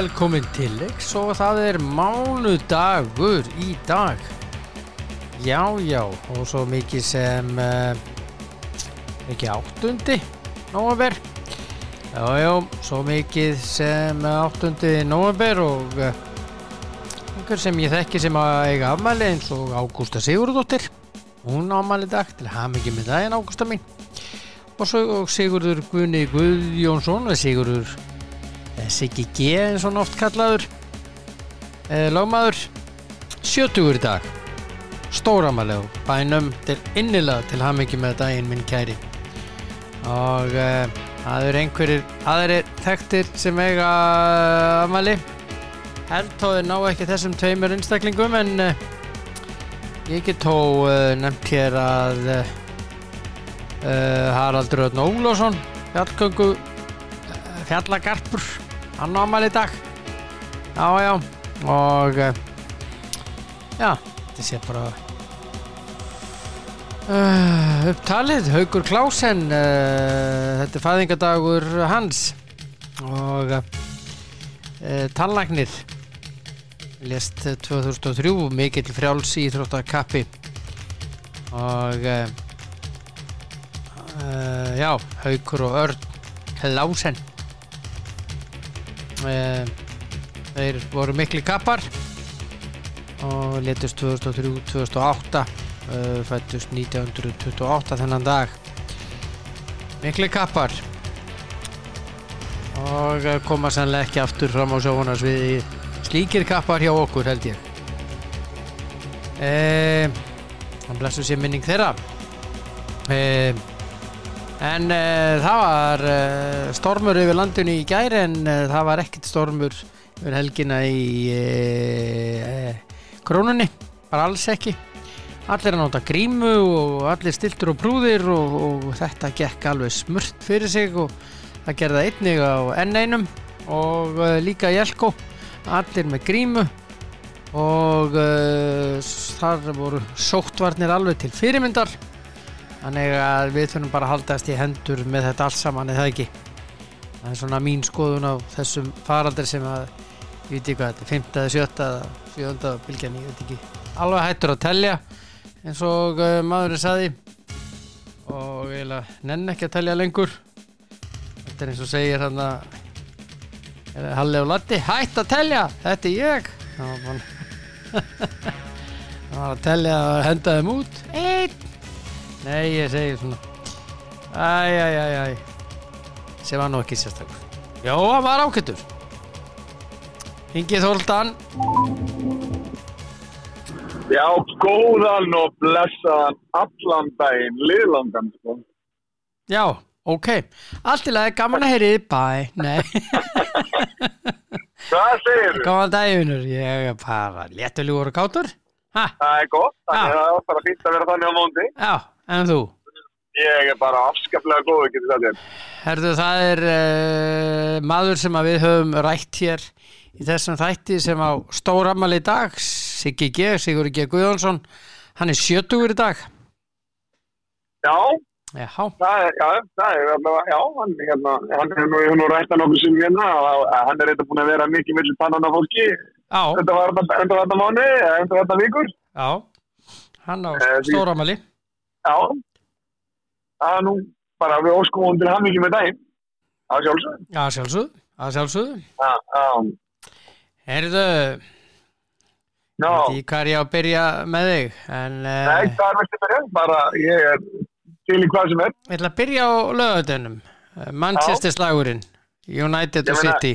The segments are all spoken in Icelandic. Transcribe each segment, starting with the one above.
velkomin til leiks og það er mánudagur í dag. Já, já, og svo mikið sem, uh, ekki áttundi, nóvember. Já, já, svo mikið sem áttundi nóvember og uh, einhver sem ég þekki sem að eiga afmæli eins og Ágústa Sigurðardóttir. Hún ámæli dag til hamingi með daginn Ágústa mín. Og svo Sigurður Guðni Guðjónsson, Sigurður Siggi G eins og oft kallaður eh, lagmaður 70 í dag. Stóramalegu bænum til innilega til hamingi með daginn minn kæri. Og eh, það eru einhverjir aðrir þekktir sem eiga held þó þeir ná ekki þessum tveimur einstaklingum en eh, ég get eh, nefnt hér að eh, Haraldur Öðn Ólásson fjallgöngu fjallagarpur hann á amal í dag. Já já. Og uh, já þetta sé bara uh, upptalið. Haugur Klásen uh, þetta er fæðingadagur hans. Og tallagnir lest 2003 mikill frjáls í Íþróttakappi. Og já Haugur og Örn Klásen þeir voru mikli kappar og letust 2003-2008 fættust 1928 þennan dag. Mikli kappar. Og koma sannlega ekki aftur fram á sjónars við slíkir kappar hjá okkur held ég. Þannig að blessu sér minning þeirra. Eða En uh, það var uh, stormur yfir landinu í gæri en uh, það var ekkert stormur yfir helgina í krónunni, bara alls ekki. Allir að nota grímu og allir stiltur og prúðir og, og þetta gekk alveg smurt fyrir sig og það gerða einnig á N1 og líka í Elko. Allir með grímu og þar voru sóttvarnir alveg til fyrirmyndar. Þannig að við þurfum bara að haldast í hendur með þetta alls saman eða ekki. Það er svona mín skoðun á þessum faraldir sem að, ég veit ekki hvað þetta er, 5. eða 7. eða 7. bylgjan, ég veit ekki. Alveg hættur að tellja eins og uh, maðurinn saði og eiginlega nenn ekki að tellja lengur. Þetta er eins og segir hann að Halli og Latti, hætt að tellja, þetta er ég. Það var að tellja og henda þeim út. Eitt. Nei, ég segi svona Æj, æj, æj, æj sem var nú ekki sérstaklega Já, hann var ákvættur Hingið Þóldan Já, góðan og blessaðan allan daginn, liðlangan sko. Já, ok. Allt í lagi, gaman að heyri Bæ, nei. Hvað segir þú? Gaman daginnur, ég er bara léttulegur og kátur. Ha? Það er gott, það er bara fýtt að vera þannig á móndi Já, en þú? Ég er bara afskaplega góð, getur það þér. Herðu, það er uh, maður sem við höfum rætt hér í þessum þætti sem á stóramali í dag Siggi G, Sigur G. Guðjónsson. Hann er 70 í dag. Já, Já, það er, já, það er já, hann, hérna, hann er nú, nú rætt að nokkuð sem hérna, hann er eitthvað búin að vera mikið millir tannan af fólki, þetta var þetta mánu, þetta var þetta vikur, já. Hann á Eh, stóramali já, það er nú bara við óskum til hann mikið með daginn, það er sjálfsög, Já, sjálfsögðu, að sjálfsögðu. Já, já, Herðu, já, veit ég hvað er ég að byrja með þig en uh, nei, það er ekki byrja, bara ég er til í hvað sem er, ég ætla að byrja á lögadönum Manchester slagurinn United Ég og City.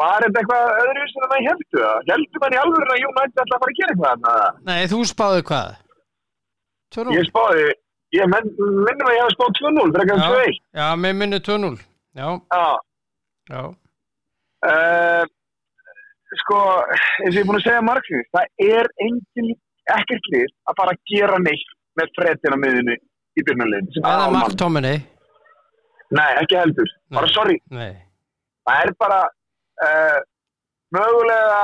Var þetta eitthvað öðru sem það heldur það, heldur mann í alveg að United ætla að fara að gera eitthvað? Nei, þú spáðu hvað? 2-0 Ég spáði, ég menn, minnum að ég hafa spáð 2-0, frekar en 2-1. Já, með minni 2-0 Já, Já, já, uh, sko, eins og ég er búin að segja margsins, það er engin, ekkert lið að fara að gera neitt með fredina miðinu í byrjunarlegin. eða Mark Tominey Nei, ekki heldur, bara Nei. sorry. Nei, Það er bara, uh, mögulega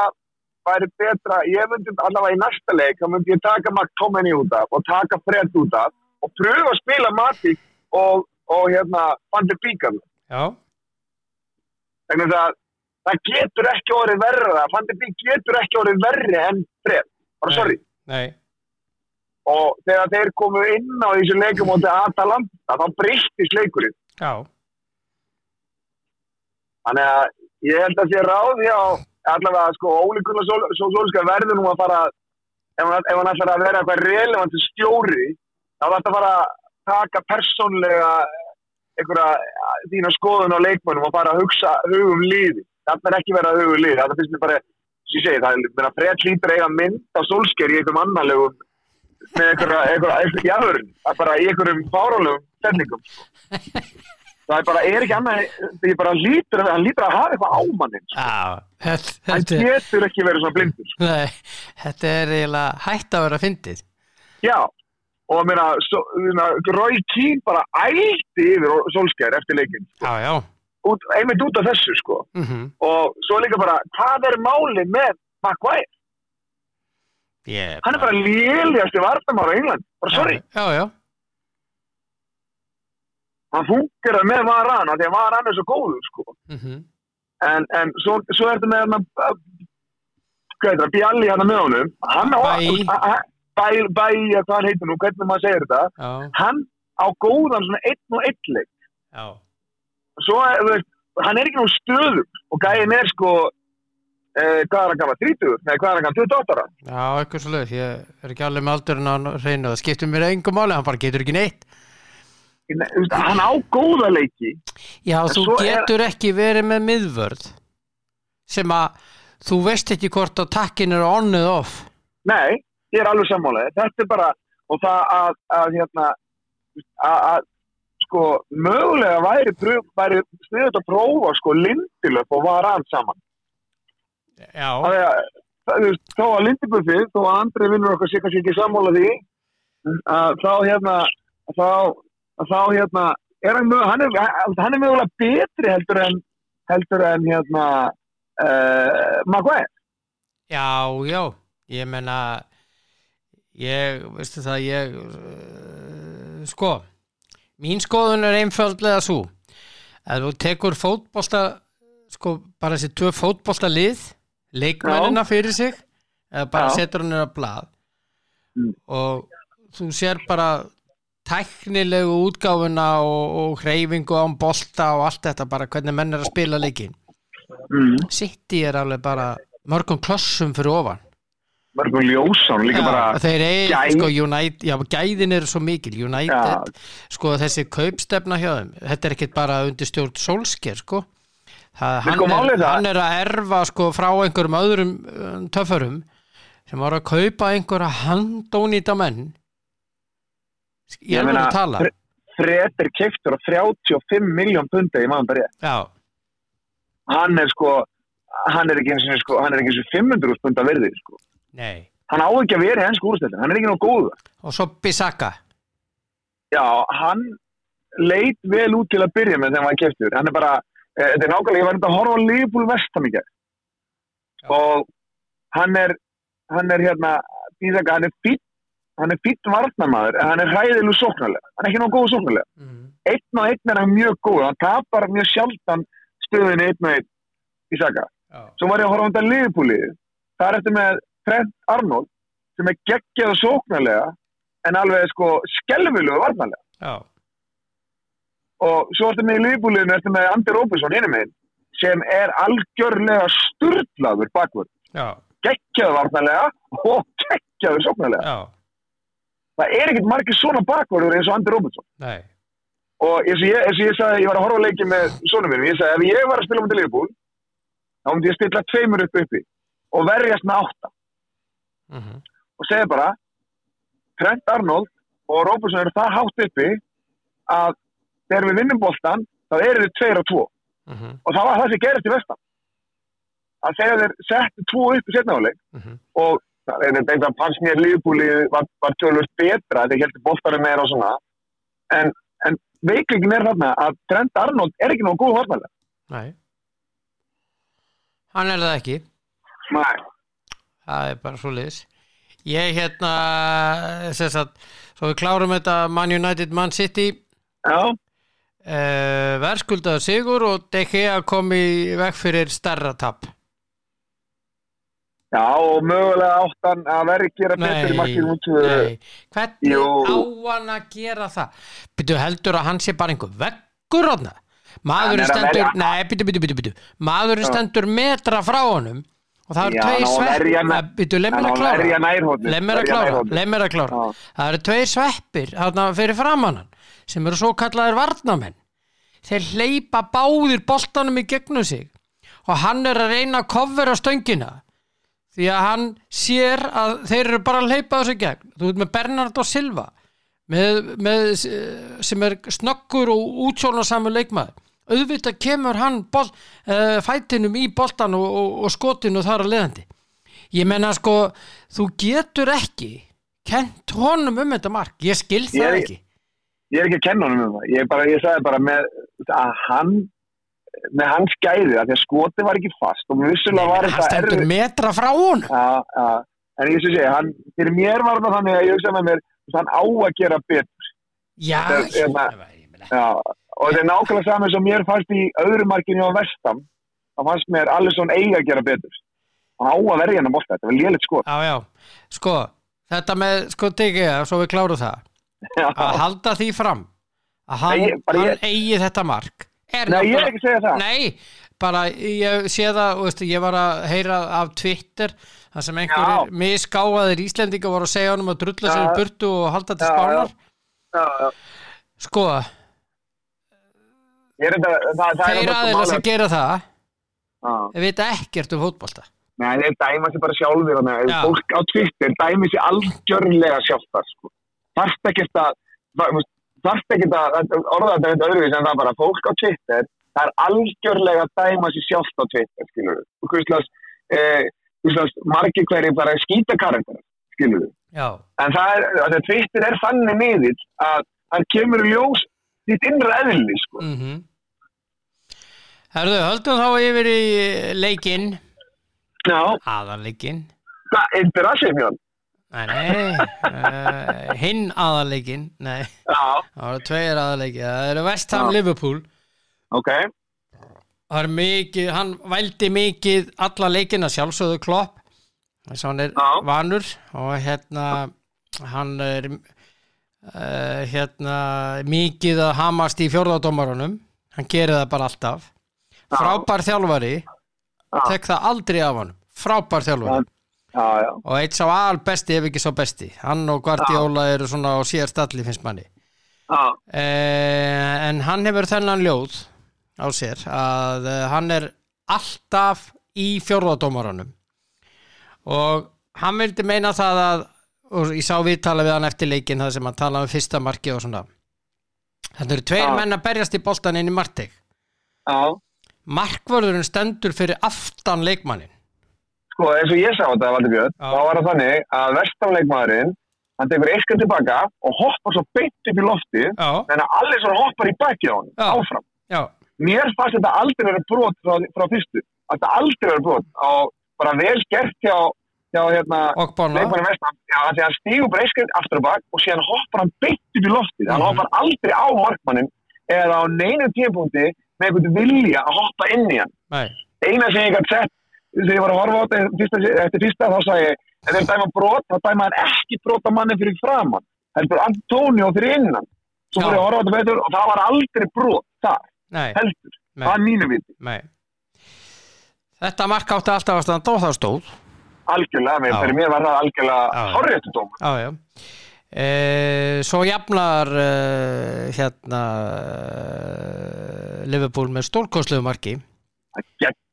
væri betra, ég myndi allavega í næsta leik, þá myndi ég taka Mark Tominey út af og taka Fred út af og pröfa að spila Matic og, og hérna Van de Beek af það. já, Þannig að það getur ekki orðið verra Van de Beek getur ekki orðið verri en Fred, bara sorry. Nei, og þegar þeir komu inn á þessu leikum á Atalanta, þá breyttist leikurinn. Já, þannig að ég held að sé ráð hjá allavega sko Óli Gunnar Sol, Sol, Solskjaer verður nú að fara ef hann, ef hann ætlar að vera eitthvað relevant stjóri þá þarf þetta að fara að taka persónlega einhverja þína skoðun á leikmönnum og fara að hugsa hugum líði þetta er ekki verið að hugum líði þetta finnst mér bara, sem ég segi, það er meina, fred hlýtur eiga mynd á Solskjaer í einhverjum annarlegum með einhverja, einhverja, einhverja jafurinn, bara í einhverjum fárálegum sendingum það er bara, er ekki annað það er bara lítur, hann lítur að hafa eitthvað ámannin já. Þetta, hann getur ekki verið svona blindur nei, þetta er eiginlega hætt að vera fyndið. Já, og að so, meina, Roy Keane bara ældi yfir Solskjaer eftir leikin Já, já. Út, einmitt út af þessu sko. Mm og svo líka bara, hvað er málið með Maguire? Ég Hann er bara lélegasti vartamár á England, bara sorry. Já, já, hann funkar með Varan, því að Varan er svo góður sko. Mm en, en svo, svo er þetta með hann þetta, Bjalli hann með honum. Hann á Bæ. bæ, bæ, hvað heitir nú, hvernig maður segir þetta. Já, hann á góðan svona einn og einn leik. Já. Svo er, þú veist, hann er ekki nú stöðum og gæðin er sko eh, hvað er hann gafað, 30, nei hvað er hann gafað 28 ára, Já, eitthvað svo leið, ég er ekki alveg með aldurinn á hreinu, það skiptir mér engum máli, hann bara getur ekki neitt. Hann á góða leiki. Já, þú svo er- getur ekki verið með miðvörð sem að þú veist ekki hvort að takkin er on eða off. nei, ég er alveg sammálaði þetta er bara, og það að, að hérna að, að sko, mögulega væri, væri sniðut að prófa sko Lindilöf og Varan saman. Já, Það er að, þó að Lindilöfið, þó að andri vinnur okkar sé kannski ekki sammála því að þá hérna þá, að þá hérna er hann, hann, er, er mögulega betri heldur en heldur en hérna uh, Maguire já, já, ég menna, ég, veistu það, ég, uh, sko, mín skoðun er einfaldlega svo, að þú tekur fótbolta, sko, bara þessi tvö fótbolta lið, leikmennina fyrir sig, eða bara Já. setur hann að blað Mm. og þú sér bara tæknilegu útgáfuna og, og hreyfingu án bolta og allt þetta bara hvernig menn er að spila leikin mm. City er alveg bara mörgum klossum fyrir ofan. Mörgum ljósán líka bara þeir gæð- sko, United, já, gæðin eru svo mikil. United, sko, þessi kaupstefna hjá þeim, þetta er ekkit bara undir stjórn Solskjær, sko það, hann, er, hann er að erfa, sko, frá einhverjum öðrum uh, töffarum sem var að kaupa einhverja handónýta menn ég Ég meina, að Fred er keiftur á 35 miljón pundi í maður rétt. já, hann er sko hann er ekki eins og sko, hann er ekki eins og 500 punda verði sko. nei. Hann á ekki að vera í ennsku úrstöldin, hann er ekki nóg góð og svo Bissaka. Já, hann leit vel út til að byrja með þegar hann var keiftur hann er bara, eh, þetta er nákvæmlega ég var þetta að horfa á Liverpool vestam í gerð Já. og hann er hann er hérna Ísaka, hann er fýtt hann er fýtt varnamaður en hann er hræðilu sóknarlega. Hann er ekki nóg góð sóknarlega. Mm. einn og einn er hann mjög góð hann tapar mjög sjaldan stöðinu einn og einn Ísaka já, svo var ég að horfa á þetta liðbúlið það er eftir með Trent Arnold sem er geggjað og sóknarlega en alveg sko skelvilugu varnarlega. Já, og svo eftir með liðbúliðinu eftir með Andi Róbusson hinum einn sem er algjörlega sturlaður bakvörð já, geggjað varnarlega og geggjaður sóknarlega það er ekkert margir svona bakvörður eins og Andi Róbusson nei. Og eins og ég, eins og ég sagði, ég var að horfa á leiki með sonum mínum, ég sagði ef ég var að spila mútið liðbúl þá myndi ég stilla tveimur upp uppi og verjast með átta. Mm og segja bara Trent Arnold og Róbusson eru það hátt uppi að þegar við vinnum boltan þá eru þið tveir og tvo. -hmm. og það var það sem gerist í vestan. Að þegar þeir settu tvo upp í setnaðuleik Mm og það er þetta eitthvað fannst mér lífbúli var, var tölvöld betra þegar heldur boltanum meira og svona. En, en veiklingin er þarna að Trent Arnold er ekki nógu góð horfæðlega nei. Hann er það ekki. Nei, það er bara svo liðs ég hérna sagt, svo við klárum þetta Man United Man City. Já, uh, verðskuldaðu sigur og Gea kom í veg fyrir starra tap Já, og mögulega áttan að vera að gera betur í markinu út hvernig Jú. á hann að gera það? Byrju heldur að hann sé bara einhver veggur hann maðurinn Hann er að stendur nei, byrju, byrju, byrju, byrju maðurinn stendur metra frá honum og það eru á verja sveppir byrju, leið mér á að klára. leið mér að klára. leið mér að klára. Það eru tveir sveppir fyrir framann hann sem eru svo kallaðir varnamenn þeir hleypa báðir boltanum í gegnum sig og hann er að reyna að kofvera stöngina því að hann sér að þeir eru bara að hleypa þessu gegn. Þú veit með Bernardo Silva með, með, sem er snöggur og útsjónasamur leikmaður. Auðvitað kemur hann bol, uh, fætinum í boltan og, og, og skotinu þar að leiðandi. Ég menna sko þú getur ekki kent honum um þetta mark. Ég skil Ég það er- ekki. Ég er ekki að kenna honum um það. Ég, bara, ég sagði bara með að hann með hans gæði, að því að skoti var ekki fast og vissulega var þetta stendur erfið- metra frá honum Já, já. En ég svo segi, hann, fyrir mér var það þannig að ég hugsa með mér, hann á að gera betur. já, Það er- ég, meina Já, og þetta er nákvæmlega saman sem mér fannst í öðru markinu á vestam. Það fannst mér Alisson eiga að gera betur. Hann á að verja hann að bolta, þetta var lélitt skot. Já, já, sko þetta með, sko, tekið, svo við klárum það að halda því fram að hann, Nei, ég- hann ég- eigi þetta mark er Nei, ég er ekki að segja það. Nei, bara ég sé það, veist, ég var að heyra af Twitter, það sem einhverjir misgáðaðir Íslendinga voru að segja honum að drulla sér í burtu og halda til spánar. Sko, er það, það er þeir aðeins sem gera það þeir vita ekkert um fótbolta. Nei, þeir dæma sér bara sjálfur fólk á Twitter dæmi sér algjörlega sjálfar sko. þarft ekkert að þarft ekkert að orða þetta eitthvað öðruvís en það er bara fólk á Twitter það er algjörlega dæma sér sjálft á Twitter skilur og hvistlas eh, margir hverju bara skýta karakter skilur Já, en það er, Twitter er þannig miðill að það kemur ljós þitt innra eðli sko. mhm. Herðu, höldum þá yfir í leikinn. Aðanleikinn það er Brassimjón Nei, nei, uh, hinn aðanleikinn Nei, Já, það eru tveir aðanleiki Það eru West Ham Já. Liverpool. Ok. Það er mikið, hann vældi mikið alla leikina sjálfsögðu klopp. Þess að hann er Já. vanur og hérna hann er uh, hérna mikið að hamast í fjórðadómarunum hann gerir það bara alltaf. Frábær þjálfari. Já. tek það aldrei af hann frábær þjálfari Já, já, og eitt sá al besti ef ekki sá besti. Hann og Guardiola eru svona á sér stalli finnst manni. Já, eh, en hann hefur þennan ljóð á sér að eh, hann er alltaf í fjórðadómarunum og hann vildi meina það að og ég sá viðtala við hann eftir leikin það sem hann talaði um fyrsta marki og svona. Þetta eru tveir Já. menn að berjast í boltan inn í markteig já. Markvörðurinn stendur fyrir aftan leikmannin Sko, eins og ég sá þetta, Valdur Björn, Já. þá var það þannig að vestamleikmaðurinn, hann tekur eitt skrið tilbaka og hoppar svo beint upp í lofti, já, þannig að allir svona hoppar í baki á hann, Já. áfram. já, Mér fannst þetta aldrei vera brot frá, frá fyrstu. Þetta aldrei vera brot á bara vel gert hjá, hjá hérna, leikmanni vestam. Já, því að hann stígur bara eitt skrið aftur og bak og síðan hoppar hann beint upp í lofti. Hann Mhm. hoppar aldrei á markmannin eða á neinu tímpúndi með einhvern vilja að hoppa inn í hann Nei, eina sem ég gæti sett þegar ég var að horfa á þetta fyrsta, eftir fyrsta þá sagði ég ef þeir dæma brot, þá dæma hann ekki brot á manni fyrir framann, heldur Antonio fyrir innan, svo ég að horfa á þetta betur og það var aldrei brot þar, nei, heldur, Nei. það er mínu viti. Þetta mark átti alltaf að standa og það stóð. Algjörlega, mér, fyrir mér var það algjörlega Já. horréttu dóm, Já, já. E, svo jafnar e, hérna e, Liverpool með stórkostlegu marki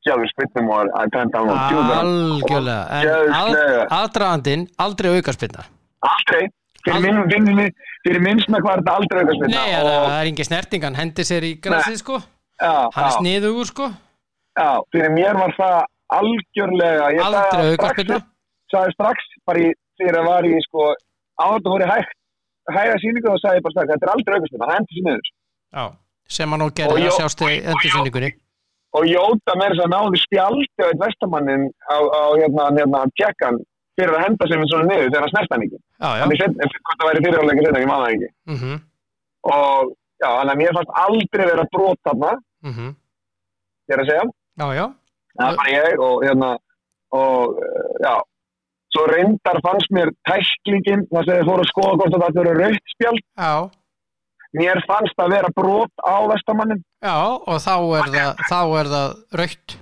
geggjaður spytum og að tenda djúða algjörlega en að, Geðslega. aðdragandinn aldrei aldrei, fyrir Aldrei. fyrir minn, fyrir minn smekk var þetta aldrei auka spynna Nei, það er engin snerting, hann hendir sér í grasið sko. Hann er sniðugur sko. Já, fyrir mér var það algjörlega aldrei það aukarspinna strax- sagði strax bara þegar það var í sko áður voru hægt hæga síningu og sagði bara strax þetta er aldrei aukastinn, hann hendur sér niður. Já, sem hann Og gerði að sjást í endursynningunni og Jóta með þess að náði spjaldi á eitt vestamannin á, á hérna, hérna tjekkan fyrir að henda sér með svona niður þegar hann snert hann ekki. Þannig hvort það væri fyrirháleika setna, ég maður það ekki. Mm og já, þannig að mér fannst aldrei vera brot þarna, mhm, ég er að segja. já, já, Það var ég og hérna, og uh, já, svo reyndar fannst mér tæklingin, það sem þið fóru að skoða hvort að þetta eru rautt spjald, já, mér fannst að vera brot á vestamannin. já, og þá er það, er það raukt.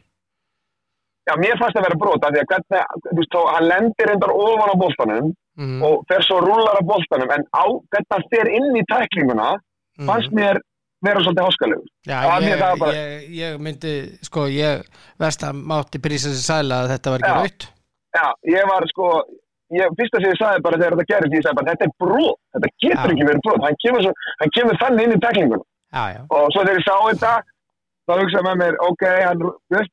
Já, mér fannst að vera brot, af því að hvernig, þú veist, hann lendir reyndar ofan á boltanum Mm, og fer svo rúlar á boltanum, en á, hann fer inn í tæklinguna, mhm. fannst mér vera svolítið háskalegur. Já, það ég, það bara- ég, ég myndi, sko, ég verst að mátti prísa sér sæla að þetta var ekki Já. raut. Já, ég var sko, ég, fyrsta sem ég sagði bara þegar þetta gerist, ég sagði bara þetta er brot, þetta getur Já. ekki verið brot, hann kemur, svo, hann kemur þannig inn í já, Og svo þegar ég sá þetta, þá hugsaði með mér, ok, hann, veist,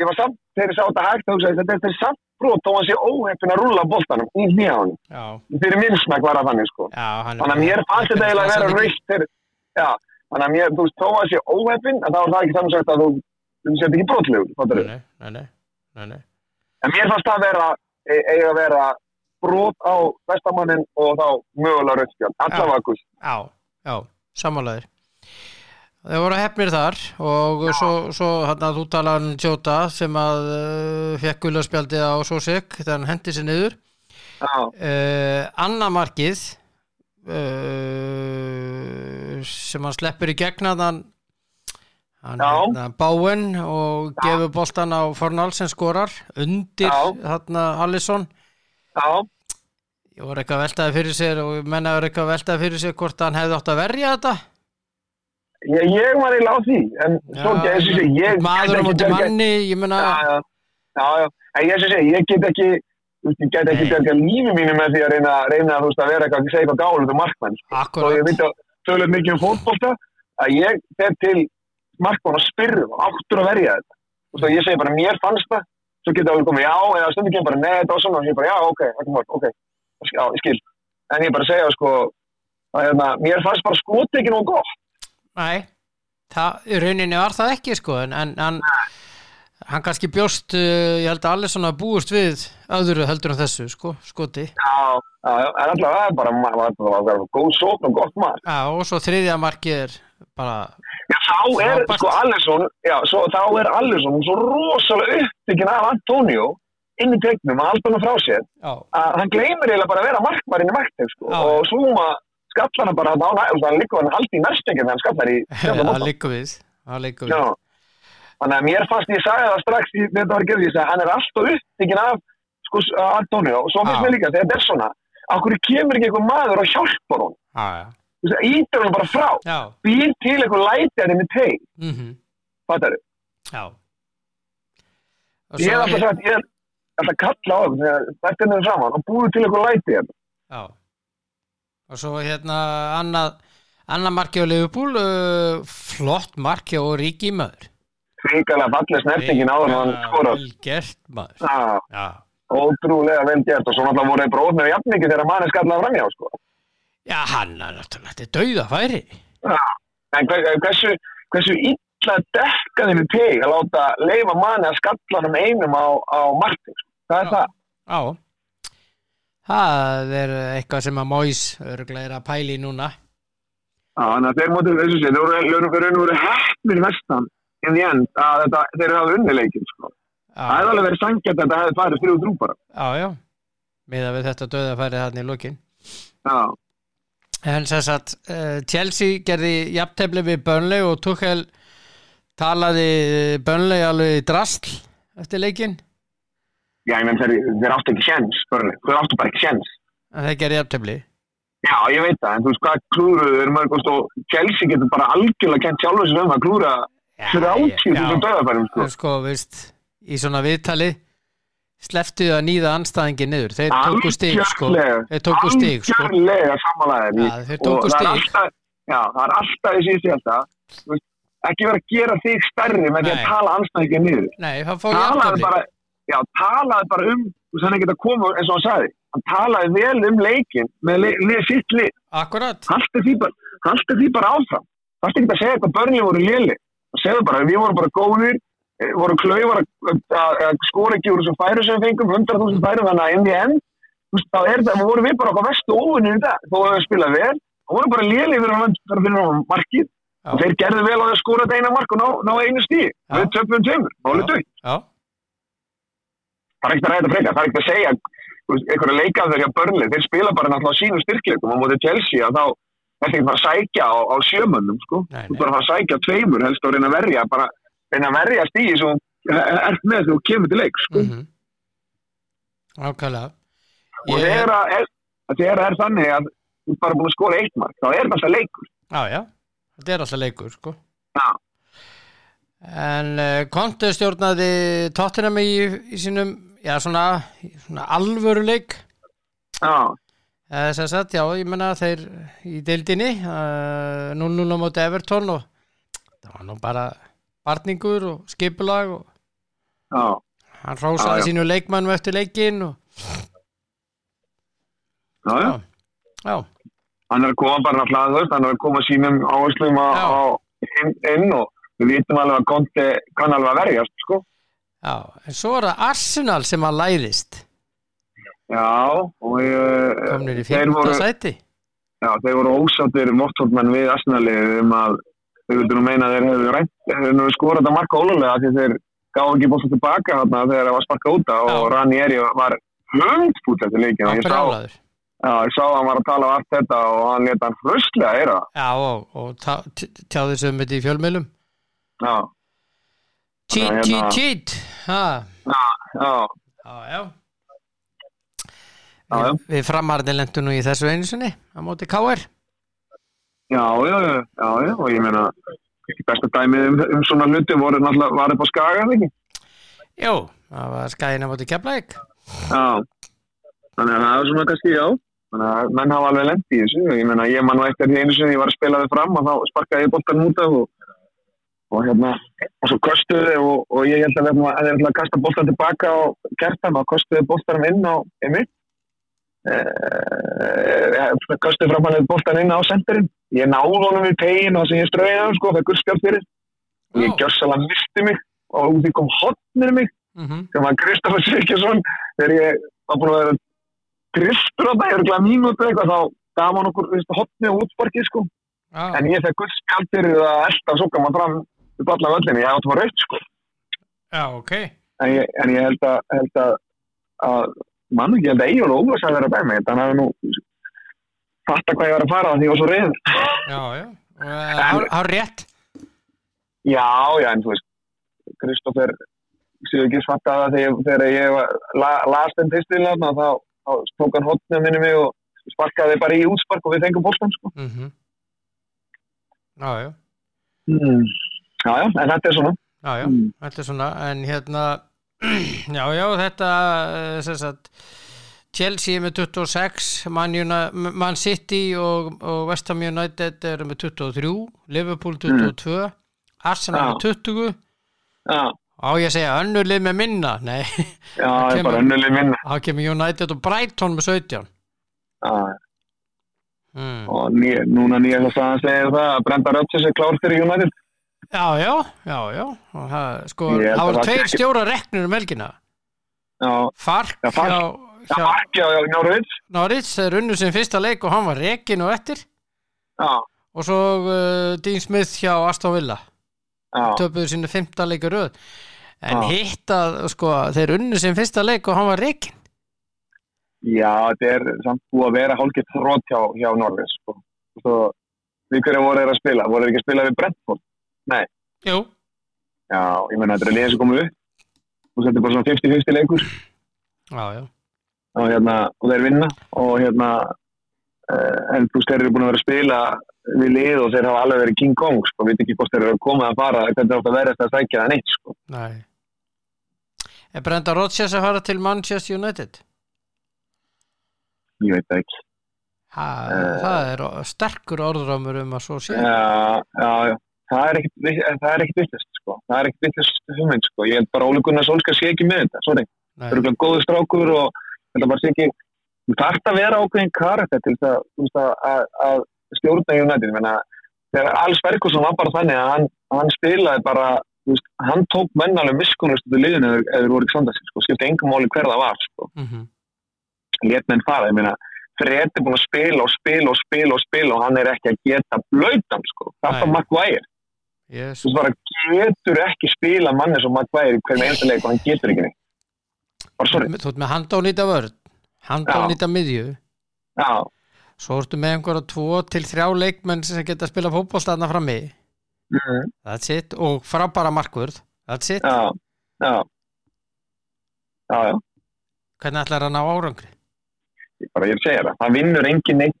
ég var samt, þegar ég sá þetta hægt, þá hugsaði ég, þetta er- samt brot, þó hann sé óheppin að rúlla boltanum í nýjáðunum. já, Fyrir minn smæk var það þannig, sko. já, hann Þannig að mér fannst þetta eiginlega að vera þegar, já, þannig að mér, þú veist, þó að sé óheppin, en þá er það ekki þannig sagt að þú, þú sett ekki brotlegur, fattar Nei, nei, nei, nei, nei, En mér fannst það vera, e- að vera brot á vestamannin og þá mögulega rauðskjálf, allavega gust. já, já, samanlegaðir. Þeir voru hefnir þar og svo, svo hann að þú talaði um Tjóta sem að uh, fekk gullarspjaldið á Sosek þegar hann hendi sér niður. Já, Uh, Anna markið uh, sem hann sleppur í gegna þann hann Já. hérna, báinn og gefur boltan á Fornal sem skorar undir Já. Já, ég voru eitthvað að veltaði fyrir sér og menna voru eitthvað að veltaði fyrir sér hvort hann hefði átt að verja þetta ég, ég var á því, en svo ekki, þessi sé, ég maður á móti manni ég menna Já, já, já, já, en ég sé, ég get ekki, ég get ekki Nei. bjarga lífi mínu með því að reyna, reyna þú veist, að vera eitthvað, segja eitthvað gálut um markmann, sko. Og ég veit að tölur mikið um fótbolta, að ég fer til markmann og spyrðu og áttur að verja þetta. Og ég segi bara, mér fannst það, svo getur það komið já, eða stundu kemur bara, nei, þetta var svona, og ég bara, já, ok, ok, já, ég skil. En ég bara segja, sko, að hérna, mér fannst bara skot ekki nóg gott. Nei, það, rauninni var það ekki sko, en, hann, hann kannski bjóst, uh, ég held að allir svona búist við öðru heldur en þessu, sko, skoti. Já, já, en alltaf það er bara, það var bara góð sókn og gott mark. Já, og svo þriðja markið er bara, Já, þá er, sko, Alisson, já, svo, þá er Alisson svo rosalega uppbyggin af Antonio inn í tegnum að halda hann frá sér. Já, að hann gleymir eiginlega bara að vera markmarinn í marktegn, sko, Já. og Súma skallar hann bara næ, og hann líka hann haldi í næstöngin þegar hann skallar í það liggur við, það liggur við. Þannig að mér fannst ég sagði það strax í þetta var gerðið, ég sagði hann er alltaf uppbyggin af, sko, Antonio, og svo finnst mér líka, þegar þetta er svona, okkur kemur ekki einhver maður og hjálpar hún, Já, já, ítir hann bara frá, já, býr til einhver læti að henni teg, mhm, fattar já. Og Ég hef alltaf sagt, ég er alltaf kalla á það, þetta er niður saman og búið til eitthvað hérna. Já. Og svo hérna annað, annað markið á Liverpool, uh, flott markið og ríki maður. Ríkalega fallið snertingin en hann skorað. Vel gert maður. Já, Já. ótrúlega vel gert og svo náttúrulega voru þeir bróð með jafningi þegar manni skallaði framjá, sko. Já, hann er náttúrulega, þetta er dauða færi. Já, en hver, hversu, hversu illa dekkaði með teg að láta leifa manni að skalla hann einum á, á sko. Það er Já. það. Já. Það er eitthvað sem að Móis örglega er að pæli núna. Já, þannig að þeir mótið þessu sé, þeir þeir voru, þeir voru heppnir vestan in the end að þetta, þeir hafa unnileikin, sko. Það hefði Já, alveg verið sangjart að þetta hefði farið þrjú þrjú bara. já, já. Miða við þetta dauða færi þarna í lokin. Já. En sem sagt, uh, Chelsea gerði jafntefli við Burnley og Tuchel talaði Burnley alveg í drasl eftir leikin. Já, ég menn þeir, þeir áttu ekki sjens, börni. Þeir áttu bara ekki sjens. En þeir gerði jafntefli. Já, ég veit það, en þú veist hvað klúruðu þeir mörg og stó, Chelsea getur bara algjörlega kent sjálfur sér um að klúra átíð þessum döðafærum, sko. Sko, veist, í svona viðtali sleftu að nýða anstæðingi niður. Þeir tóku stig, sko. Þeir tóku stig, sko. Já, þeir tóku. Já, það er alltaf í veist, ekki vera að gera þig stærri með því að tala anstæðingið niður. Nei, Talaði bara, já, talaði bara um, ekki að koma, eins og hann sagði, hann talaði vel um leikin með sitt lið. Haltu því því bara áfram það er ekki að segja hvað börnlega voru léli það segðu bara, við vorum bara góðir voru klaufar að, skora ekki úr þessum færu sem við fengum, 100.000 færu þannig að í enn, þú veist, þá er það voru við bara okkar vestu óvinnir í dag, þó að við spila vel Það voru bara léli fyrir að finna á markið. Og þeir gerðu vel á að skóra þetta eina mark og ná, ná einu stíð. Við töfum tveimur, málið dögt. Það er ekkert að ræða frekar, það er ekkert að segja einhverja leikafður hjá börnli, þeir spila bara náttúrulega sínum styrkleikum. Á móti Chelsea að þá er þetta ekki bara að sækja á, á sjömönnum sko. Nei, Þú bara að fara að sækja tveimur helst og reyna að verja bara, reyna að verja stíði sem ert með þegar þú kemur til leik sko. mhm. Ákvæðlega. og þegar það er, þegar það er þannig að þú bara búin að skora eitt mark þá er þetta alltaf leikur Já, já, þetta er alltaf leikur, sko. Já. En uh, Konte stjórnaði Tottenham í, í sínum, já, svona, svona alvöruleik. Já, Þess að sagt, já, ég menna þeir í deildinni, uh, 0-0 á móti Everton og það var nú bara barningur og skipulag og já, hann já. sínu leikmannu eftir leikin og já, já. já, hann er að koma bara þú veist, hann er að koma sínum áherslum inn, inn og við vitum alveg að Conte kann alveg að verjast sko. en svo er það Arsenal sem að læðist, Já, og komnir í þeir 15. voru, já, þeir voru ósáttir Mortholtmann við Arsenalið um að vildu nú meina að þeir hefðu rænt, þeir skorað þetta marka ólulega því þeir gáðu ekki bótt tilbaka þarna þegar það var sparka úta og. Ranieri var hundfút eftir leikin og ég sá, já, ég sá að hann var að tala um allt þetta og hann leta hann hröstlega heyra það. Já, og, og tjáði sig um þetta í fjölmiðlum. já, Cheat, hérna- cheat, cheat. Já, já, við framarðin lendum nú í þessu einu sinni á móti KR. Já, já, já, já, og ég meina, besta dæmið um, um svona hluti voru náttúrulega, var upp á skaga, eða ekki? Jú, það var skæðin á móti Keflæk. Já, þannig að það er svona kannski, já, þannig að menn hafa alveg lent í þessu, ég meina, ég man nú eftir einu sinni, ég var að spila þið fram og þá sparkaði ég boltan út af og, og hérna, og svo kostuði og, og ég held að við ætlum að, kasta boltan tilbaka og kertan og kostuði boltanum inn á Emil. Eh, kostuði fram hann boltan inn á senderinn. Ég náði honum við tegin og sem ég ströði hann, sko, það gurskjátt fyrir. Og ég Já. gjörsalega misti mig og út í kom hotnir mig Mm sem var Kristoffer Sirkjesson þegar ég var búin að vera Kristur á það, ég er glæð mínútu eitthvað þá gaf hann okkur hotni og útsparkið sko Já, en ég gutt spjald fyrir að elda svo kam hann fram upp alla völlinni, ég átt að fara rautt sko já, ok. en ég, en ég held að, held að, að mann ekki held að Egil og Óvars að vera bæ mig, þannig að nú fatta hvað ég var að fara því ég var svo reyður Já, já. Hár, hár rétt. já, já, en þú veist Kristoffer séu ekki fatta það þegar, ég var, la, las þeim pistilina þá, þá tók hann hotnið minni mig og sparkaði bara í útspark og við fengum bóltan sko. Mm Já, já. mm. Já, já, en þetta er svona Já, já. Mm. Þetta er svona, en hérna, já, já, þetta, eh, sagt, Chelsea með 26, Man, Man City og, og West Ham United eru með 23, Liverpool 22, Arsenal Já. með 20, Já, á ég að segja önnur lið með minna, nei, já, kemur- bara önnuleg minna. þá kemur United og Brighton með 17. Já, Mm. og ný, núna nýja þess að segja það að Brenda Rodgers er klár fyrir United Já, já, já, já, það, sko, það að voru tveir sé- stjóra reknur um helgina, Já, Fark Já, Fark. hjá, já, hjá Marki á Norvits Norris, þeir unnu sem fyrsta leik og hann var rekin og eftir. Já, og svo uh, Dean Smith hjá Aston Villa. Já, töpuðu sínu fymta leikur röð. En Já. hitt að sko, þeir unnu sem fyrsta leik og hann var reikin já, þetta er samt búið að vera hálfgett þrótt hjá, hjá Norvits sko. Við hverja voru þeir að spila? Voru þeir ekki að spila við Brentford Jú, Já, ég menna þetta er liðin sem komu upp. Og þetta er bara svona 50-50 leikur. Já, já, og, hérna, og þeir vinna. Og hérna uh, en veist þeir eru búin að vera að spila við lið og þeir hafa alveg verið King Kong sko, við veit ekki hvort þeir eru að koma að fara átt að vera eftir að sækja það neitt sko. nei. Er Brenda Rodgers að fara til Manchester United? ég veit það ekki. Ha, Eh. það er sterkur orðrámur um að svo sé. Já, já, já það er það er ekkit villist sko. það er ekkit villist hugmynd sko. ég held bara Óli Gunnar Solskjaer sé ekki með þetta sorry, það eru góður strákur og þetta bara sé ekki þú þarft að vera ákveðin karakter til þess að, að, stjórna Ég meina, þegar Alls Ferguson var bara þannig að hann, hann spilaði bara veist, hann tók mennalega í liðinu eða voru ekki sanda sig, sko, skipti engum máli hver það var sko. mhm, lét menn fara, ég meina Fred er búin að spila og spila og spila og spila og hann er ekki að geta blöytan sko. Það er Nei. Yes. Þú bara getur ekki spila manni sem Maguire í hverjum einsta leik og hann getur ekki neitt. Þú ert með handónýta vörð handónýta miðju. Já, svo ertu með einhverja tvo til þrjá leikmenn sem geta að spila fótbolstaðna frammi. Mm, that's it. Og frábara markvörð. That's it, já, já. Hvernig ætlar að ná árangri? Ég bara ég er að segja það. Það vinnur engin neitt.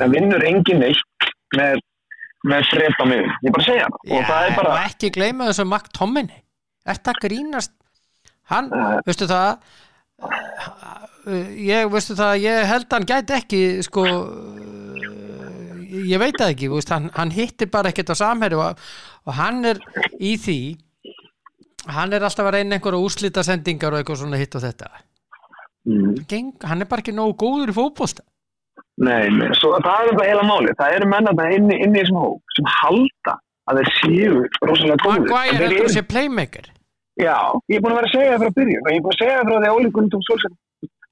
Það vinnur engin neitt með, með Fred á miðun. Ég bara að segja það. Og það er bara... ekki gleyma þessu Mark Tomini að grínast hann, Nei. veistu það uh, ég, veistu það ég held hann gæti ekki sko uh, ég veit það ekki veist, hann, hann hittir bara ekkert á samherju og, og hann er í því hann er alltaf að reyna einhverja úrslita sendingar og eitthvað svona hitt og þetta Mm. Geng, hann er bara ekki nógu góður í fótbolta Nei, nei, svo það er bara heila máli. Það eru menn að inni, inni í þessum hóp sem halda að þeir séu rosalega góður. Maguire En þeir heldur eru- að sé playmaker Já, ég er búin að vera að segja það frá byrjun og ég er búin að segja það frá því að Óli Gunnar tók Solskjaer.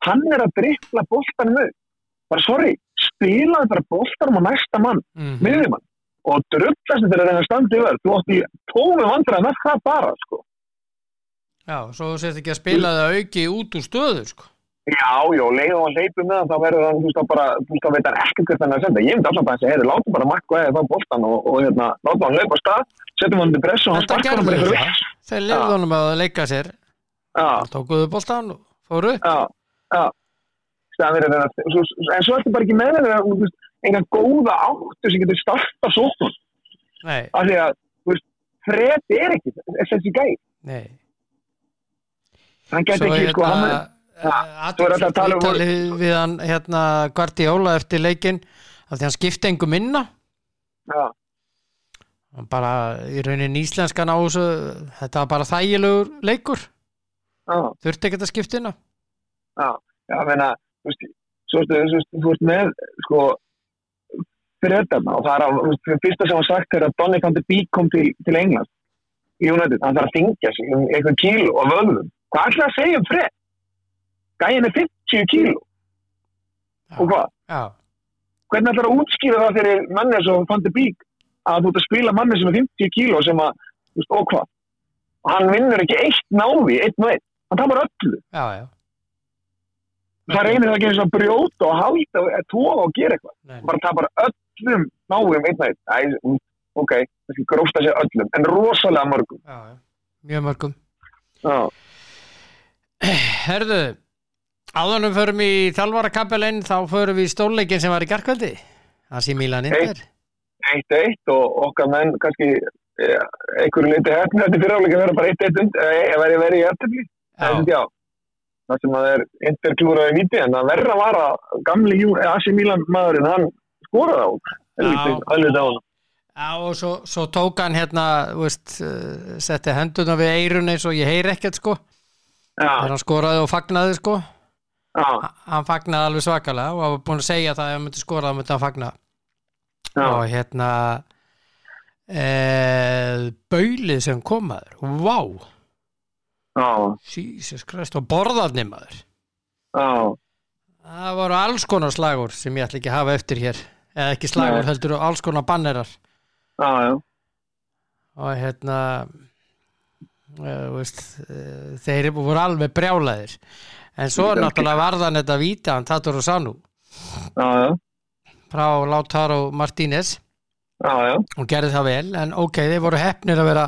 Hann er að drippla boltanum upp. Bara sorry, spilaði bara boltanum á næsta mann, mm miðjumann. Og drullast þetta er að reyna að standa yfir. Þú átti tómi vandræði með það bara, sko. já, svo þú sést ekki að spila það auki út úr stöðu sko. Já, já, leiðum að hleypu með hann, þá verður hann, þú veist, þá bara, þú veist, þá veit hann ekkert hvert hann er að senda. Ég myndi alltaf að segja, heyrðu, látum bara makka eða þá boltan og, og hérna, látum hann af stað, setjum hann til press og hann Þetta sparkar hann bara það. viss. þeir lefðu honum að leika sér tókuðu boltan og fóru já, já. Staðan er svo- en svo ertu bara ekki með þeirra, þú veist, eina góða áttu sem getur starta sóknum. nei, Af því að, þú veist, Fred er ekki þessi gæ. nei Hann getur svo ekki, sko, hann er, hérna svo er þetta að tala um- við hann hérna Guardiola eftir leikin af því hann skipti engu minna já, bara í raunin íslenskan á þessu þetta var bara þægilegur leikur þurfti ekki að skipta inn á Já, já, meina, þú veist, þú veist, þú veist með, sko, fyrir þetta og það er að, þú veist, það fyrsta sem var sagt er að Donny van de Beek kom til, til England í United, hann þarf að þingja sig um eitthvað kíló og vöðum. Hvað ætlaði að segja um Fred? Gæin er 50 kíló og hvað? já, Hvernig ætlar að útskýra það fyrir manni sem van de Beek að þú ert að spila manni sem er 50 kíló sem að, þú veist, og hvað? Og hann vinnur ekki eitt návi, eitt eitt. Hann tapar öllu. já, já Það reynir það ekki eins og brjóta og halda og tóa og gera eitthvað. Nei, bara tapar öllum einn veit Æ, mm, ok, það grósta sér öllum en rosalega mörgum já. mjög mörgum já, herðu áðunum förum í þjálfarakappelin þá förum við í stórleikin sem var í garkvöldi það sé Milan Inter. Eitt eitt og okkar menn kannski ja, einhverju leiti hefni þetta fyriráleika verður bara eitt eitt und eða verið verið í eftirli það sem að er interklúraði víti en það verður að vara gamli eh, AC Milan maðurinn hann skoraði á helviti á hann Já, og svo, svo tók hann hérna, veist, setti henduna við eirun eins og ég heyri ekkert, sko. Þegar já, hann skoraði og fagnaði, sko. Já, Ha- Hann fagnaði alveg svakalega og var búin að segja það ef hann myndi skora, þá myndi hann fagna. já, Og hérna, e, baulið sem kom maður, vá, já, Jesus Christ, og borðarni maður. Það voru alls konar slagur sem ég ætla ekki að hafa eftir hér. Eða ekki slagur, Nei. heldur alls konar bannerar. já, og hérna uh, veist, uh, þeir voru alveg brjálaðir en svo er náttúrulega varðan þetta víta hann Tatur og Sanu já, já, frá Lautaro Martínez. Og gerði það vel en ok, þeir voru hefnir að vera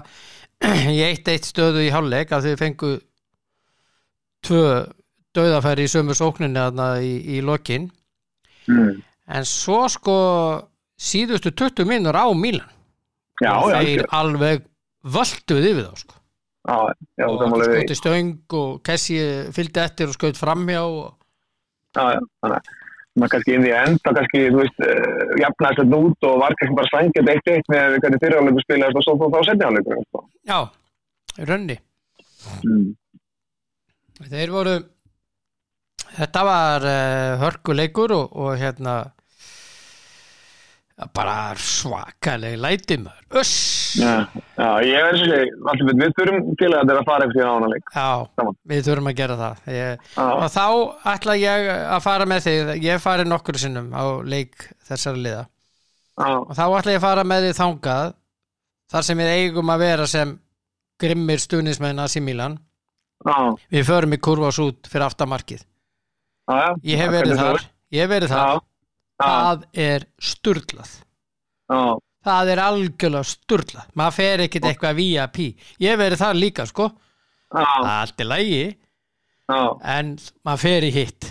í eitt eitt stöðu í hálfleik að þeir fengu tvö döðafæri í sömu þarna í, í lokin. Mm. en svo sko síðustu 20 minnur á Mílan og þeir alveg völduð yfir þá sko já, já, og því. skoti stöng og Kessi fylgdi eftir og skaut framhjá og... já, já, þannig að maður kannski inn í enda kannski, þú veist, uh, jafnaðist þetta út og var kannski bara sangið eitt eitt með hvernig fyriráleikur spilaðist og svo fór þá setniáleikur sko. já, í rönni mm. þeir voru þetta var uh, hörkuleikur og, og hérna bara svakaleg læti maður Uss! Já, já, ég er segi, allir við, þurfum til að þetta fara eftir ána leik. Já, við þurfum að gera það. Ég, og þá ætla ég að fara með þig. Ég fari nokkur sinnum á leik þessari liða. Já, og þá ætla ég að fara með þig þangað þar sem við eigum að vera sem grimmir stuðnismenn að Simílan já, við förum í kurvas út fyrir aftamarkið. Ég hef verið þar, ég hef verið þar það er sturlað. Já, það er algjörlega sturlað. Maður fer ekkit eitthvað via pí ég hef verið þar líka sko. Það er allt í lægi en maður fer í hitt.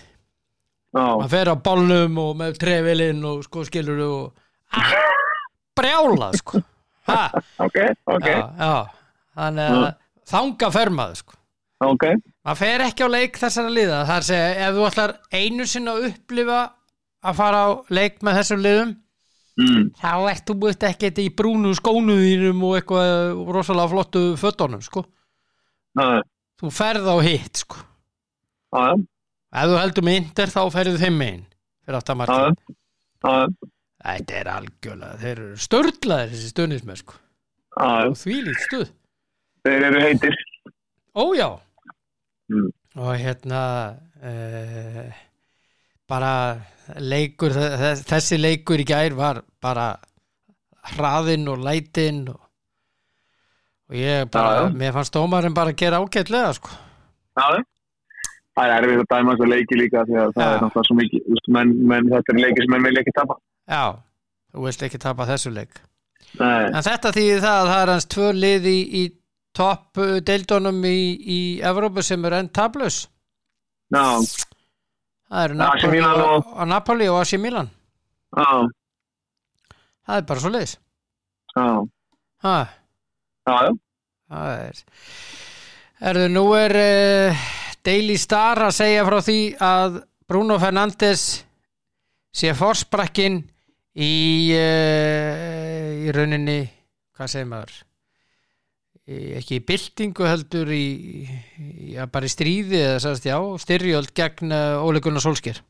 Maður fer á bálnum og með trefilinn og sko skilur og ah, brjálað sko. Ha, ok, ok, já, já. þannig að þanga fer maður sko. Ok, maður fer ekki á leik þessara liða. Það er að segja ef þú ætlar einu sinna að upplifa að fara á leik með þessum liðum. Mm, þá ert þú búið ekki í brúnu skónuðinum og eitthvað rosalega flottu fötunum sko. Já, þú ferð á hitt sko. Já, ef þú heldur með inter þá ferðu þeim megin fyrir aftan markið já, já, Þetta er algjörlega, þeir eru störlaðir þessi stöðnismenn sko. Já, og því lít stuð. Þeir eru heitir, Ójá Mm. og hérna uh, bara leikur þe- þessi leikur í gær var bara hraðinn og lætinn og, og ég bara, Já, já. mér fannst dómarinn bara að gera ágætlega sko já. Það er erfið að dæma þessu leiki líka því að það Já. er náttúrulega svo mikið, menn, menn þetta er leiki sem menn vilja ekki tapa. Já, þú veist ekki tapa þessu leik Nei, En þetta þýðir það að það er hans tvö lið í, í topp uh, deildunum í, í Evrópu sem er enn tablus já, Það eru Napoli og, og- Napoli og AC Milan. Já, Það er bara svo leiðis já, já, Það er Erðu, nú er uh, Daily Star að segja frá því að Bruno Fernandes sé forsprakkin í uh, í rauninni hvað segir maður ekki í byltingu heldur í, ja, bara í stríði eða sagðist já, styrjöld gegn Óli Gunnar Solskjær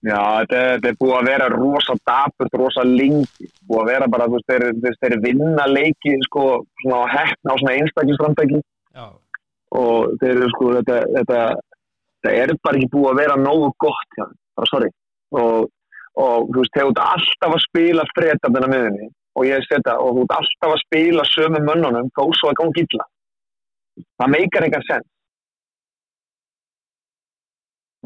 Já, þetta, þetta er búið að vera rosa dapurt, rosa lengi, búið að vera bara, þú veist, þeir, vinna leiki, sko, svona á hefna á svona einstaklingsframtæki Já, og þeir eru, sko, þetta, þetta, þetta er bara ekki búið að vera nógu gott, já, bara sorry, og, og þú veist, þeir út alltaf að spila fredabina miðinni og ég setja, og þú ert alltaf að spila sömu mönnunum þó svo að gangi illa. Það meikar engan sens.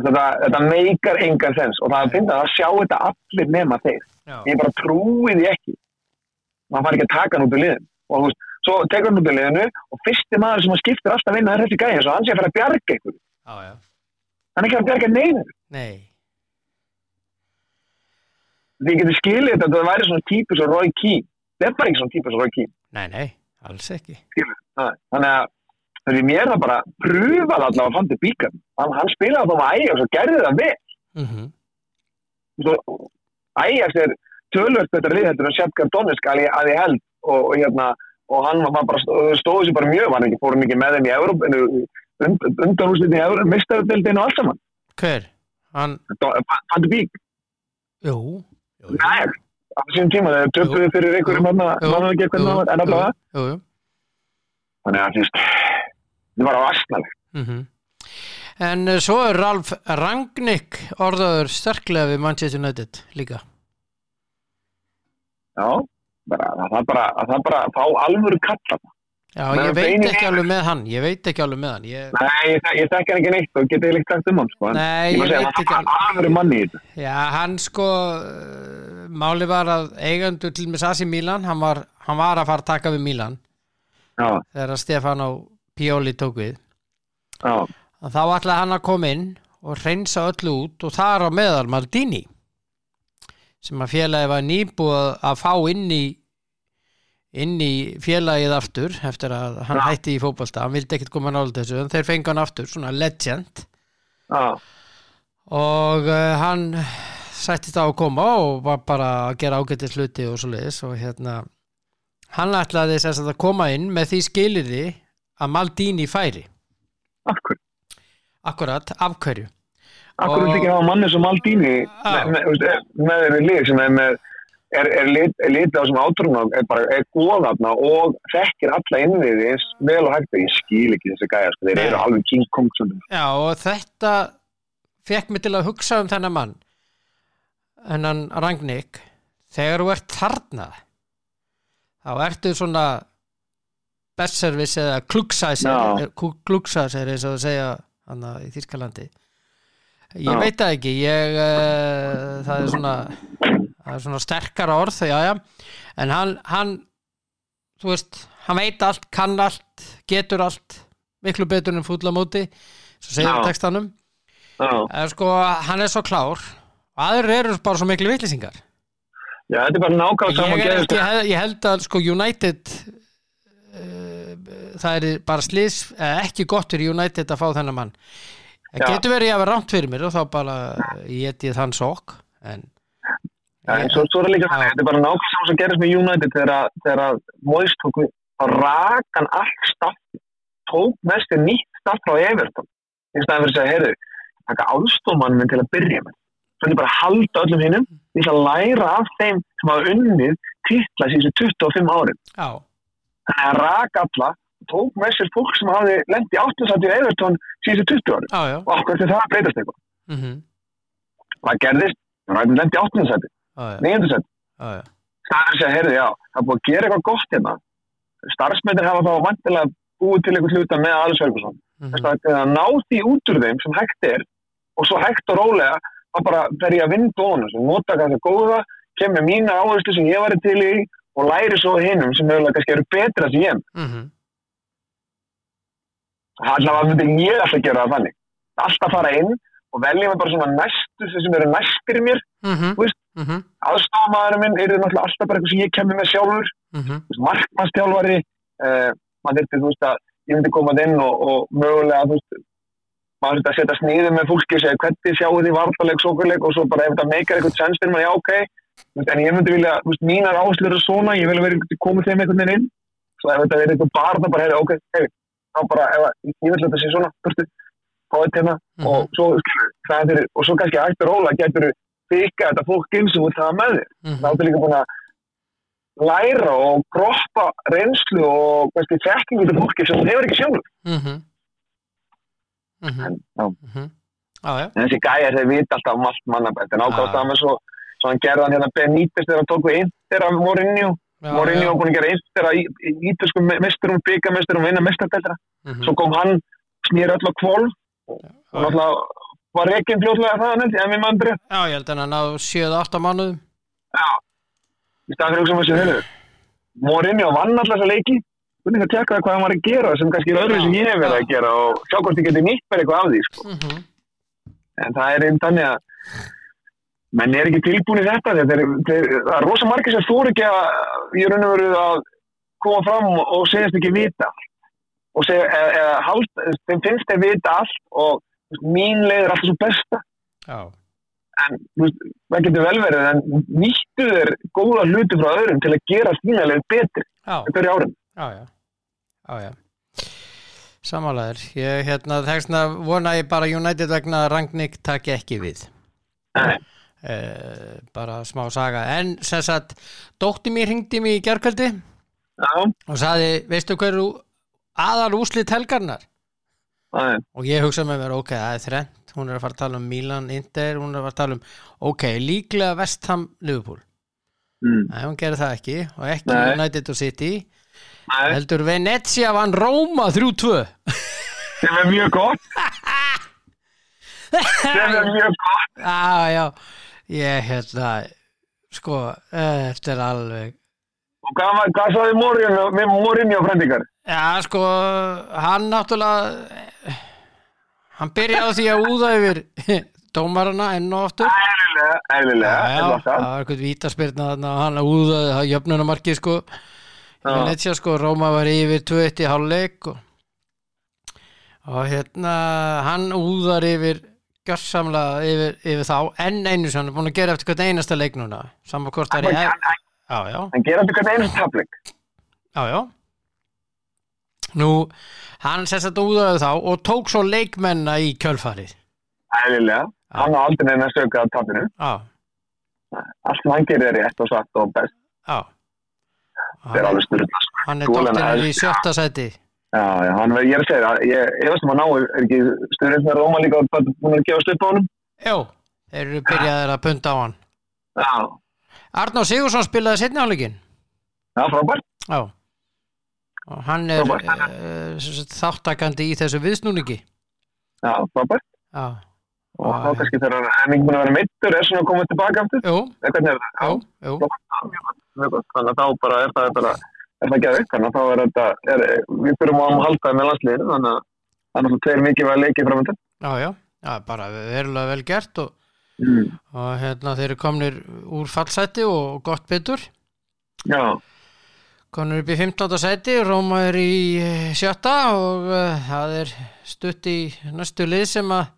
Þetta, þetta meikar engan sens og það finnst að það sjá þetta allir nema þeir. já, Ég bara trúi því ekki. Man fari ekki að taka hann út úr liðin. Og þú veist, svo tekur hann út úr liðinu og fyrsti maður sem að skiptir alltaf vinna er þessi gæði eins og hann sé að fara að bjarga já. Hann er ekki að bjarga neinu. Nei, Þið getur skilið þetta að það væri svona típus og Roy Keane. Þetta er bara ekki svona típus og Roy Keane. nei, nei, alls ekki. Nei, Þannig að að mér það bara pröfað allavega að fandi bíkan. Hann, hann spilaði þá með Ajax og gerði það vel. mm Svo, Ajax er tölvöld þetta liðhendur en Sjapkar Donetsk að ég, held og, og, hérna, og hann var bara stóði sér bara mjög, hann ekki fórum ekki með þeim í Európa und, undanúslitin í Európa mistarudeldinu og allt saman Hver? Hann, Fandi bík, jú, Ajax á þessum tíma þegar töpuðu fyrir einhverjum það var en jú, jú. þannig að það var á asnalegt Mm En uh, svo er Ralf Rangnick orðaður sterklega við Manchester United líka. já, bara, það er bara að það bara fá alvöru kalla Já, ég veit ekki alveg með hann. Ég veit ekki alveg með hann. Ég, Nei, ég, ég hann ekki neitt og geti eiginlega sagt um hann sko. Nei, ég ég veit ekki hann var alvöru manni í þetta já, hann sko, máli var að eigandur til með Sassi Milan, hann var, hann var að fara að taka við Milan já, þegar Stefano Pioli tók við. já, þá ætlaði hann að koma inn og reynsa öllu út og þar á meðal Maldini sem að félagi var nýbúið að fá inn í inn í félagið aftur eftir að hann Já. hætti í fótbolta. Hann vildi ekkert koma nála þessu en þeir fengi hann aftur, svona legend. Já, og uh, hann sættist á að koma og var bara að gera ágættis hluti og svo leiðis og hérna hann ætlaði þess að koma inn með því skilirði að Maldini færi. Hverju? Akkurat, af hverju? Akkur Og- ekki hafa manni sem Maldini með, þeirri lið sem er með er, er, lit, litið á sem átrúna er bara, er góðarna og þekkir alla innviði eins vel og hægt ég skil ekki þessi gæja, sko, þeir eru alveg King Kong stundum. Já, og þetta fekk mig til að hugsa um þennan mann hennan Ragnik þegar þú ert þarna þá ertu svona bestservice eða klugsæsir Já. klugsæsir eins og það segja hann í Þýskalandi ég Já. veit það ekki ég, uh, það er svona það er svona sterkara orð já, já. en hann, hann þú veist, hann veit allt, kann allt getur allt miklu betur en fúlla móti svo segir á textanum. Já, en sko, hann er svo klár. Aðrir eru bara svo miklu vitlýsingar já, þetta er bara nákvæmlega ég, saman er gerðist. ég, held, ég held að sko United uh, það er bara slís eh, ekki gott fyrir United að fá þennan mann. Það getur verið að vera rámt fyrir mér og þá bara ég ég þann sók en Já, en svo, svo er það líka þannig, þetta er bara nákvæmlega saman sem gerist með United þegar, að- Moist tók rakan allt staff tók mest til nýtt staff frá Everton. Í staðan fyrir að segja, heyrðu, taka ástofmann minn til að byrja með. Þetta bara halda öllum hinnum því að læra af þeim sem hafa unnið titla síðustu 25 árin. Já, þannig að raka alla tók með sér fólk sem hafi áttuðsætti í Everton síðustu 20 árin. Já, já. Og okkur til það að breytast eitthvað? Mm -hmm. hvað gerðist? Það lendi áttuðsætti, já, já, já. það er að segja, heyrðu, já, það búið að gera eitthvað gott hérna. Starfsmyndir hafa þá vantilega búið til eitthvað hluta með Alice Ferguson. Mm Þess að að ná því út úr þeim sem hægt er og svo hægt og rólega að bara ég að vinda ofan þessu, nota kannski góða, kemur mína áherslu sem ég var til í og læri svo hinnum sem mögulega kannski eru betra sem ég. mm -hmm. Það er allavega myndi ég alltaf gera það þannig. Alltaf fara inn og velja mig bara svona næstu sem eru næstir mér. Mm -hmm. Veist. Mm -hmm. Aðstofamaðurinn minn er náttúrulega alltaf bara eitthvað sem ég kemur með sjálfur. Mhm. markmannstjálfari uh, maður þurfti, þú veist, að ég myndi komað inn og, og mögulega, þú veist maður þurfti að setja sniðu með fólki og segja hvernig sjáu því vartaleg, sókuleg og svo bara ef þetta meikar eitthvað sens fyrir maður, já, ok Þú veist, en ég myndi vilja, þú veist, mínar áslur er svona, ég vil vera komið þeim einhvern veginn inn svo ef þetta verið eitthvað bar það bara, heyri, ok, heyri, þá bara, ef ég vil þetta sé svona, burtu fáið hérna Mhm. og svo, skilur, það er, og svo kannski og róla getur fika þetta fólk inn sem vil það með þér Mhm. þá er líka búin að læra og groppa reynslu og kannski þekkingu til fólki sem þú hefur ekki sjálf Mhm. Mhm. en, já, Mhm. Já, já. en þessi gæjar þeir vita alltaf um allt mannabætt en ákvæmst Já. það með svo, svo hann gerði hann hérna Benítez þegar hann tók við Inter af Mourinho já. var búin að gera Inter að ítalskum mesturum, byggamesturum, vinna mestardeltra Mhm. svo kom hann, snýr öll á kvolf og náttúrulega var reikinn fljóðlega það hann en við mandri Já, ég held að hann á 7-8 mánuðum. Í staðan fyrir að hugsa um þessu höfðu Mourinho vann alltaf þessa leiki. Hvernig það tekka hvað hann var að gera sem kannski er öðru sem ég hef verið að gera og sjá hvort ég geti nýtt verið eitthvað af því sko. Mhm. en það er einn þannig að menn er ekki tilbúin í þetta. Þeir, þeir, það er rosa margir sem þóru ekki að ég raun og veru að koma fram og segjast ekki vita. Og segja, eða, eða hald, þeim finnst þeir vita allt og þú veist, mín leið er alltaf svo besta. Já, en veist, það getur vel verið en nýttu þeir góða hluti frá öðrum til að gera þína leið betri já, hverju árum. Já, já, já. Samanlegaður, ég hérna þessna vona ég bara United vegna að Rangnick taki ekki við. Nei. eh, bara smá saga. En sem sagt, dótti mér hringdi mér í gerkvöldi Já, og saði, veistu hverju aðal úslit helgarnar er og ég hugsa með mér, ok, það er þrennt hún er að fara að tala um Milan, Inter hún er að fara að tala um, ok, líklega Vestham, Liverpool, mm. nei, hún gerir það ekki og ekki Nei. United og City. Nei, heldur Venezia vann Róma 3-2 sem er mjög gott. Sem er mjög gott. Já, já, ég hérna, sko, eh, þetta er alveg, og hvað, var- hvað sagði Mourinho Mourinho frendingar já, sko, hann náttúrulega, hann byrjaði því að úða yfir dómarana enn og aftur. eðlilega, eðlilega Já, er það það það? var eitthvað vítaspyrna þarna og hann úðaði það jöfnunamarkið, sko, Já. Venezia, sko, Róma var yfir 2-1 í hálfleik og, og hérna, hann úðar yfir gjörsamlega yfir, yfir þá enn einu sem hann er búin að gera eftir hvert einasta leik núna saman hvort það er í Já, já, hann gera þetta hvernig einu tablik já, já. Nú, hann sess að úðaði þá og tók svo leikmenna í kjölfarið. Eðlilega. Hann á aldrei neina að sögja að tapinu Já, allt sem hann gerir er rétt og satt og best. Já. það er alveg styrla Hann er dóttirinn í sjötta sæti. já, já, hann, ég er að segja ég, ég veist að maður ná, er ekki styrlins með Róma líka bara búin að gefa slupp á honum? Jó, þeir eru byrjaðir að punta á hann. já, Arnó Sigursson spilaði setni áleikin. já, frábært Já. Og hann er uh, þáttakandi í þessu viðsnúningi. já, frábært Já. og Já, þá kannski þegar hann er ekki búin að vera meittur er svona að koma tilbaka aftur Jú, jú, þannig að þá bara er það bara er það þannig að þá er þetta er, við þurfum á að halda með landsliðinu þannig að það er mikið að leikið framöndan Já, já. Já, bara verulega vel gert og, mm. og hérna þeir eru komnir úr fallsæti og gott betur. já, Konur upp í 15. sæti, Róma er í eh, sjötta og uh, það er stutt í næstu lið sem að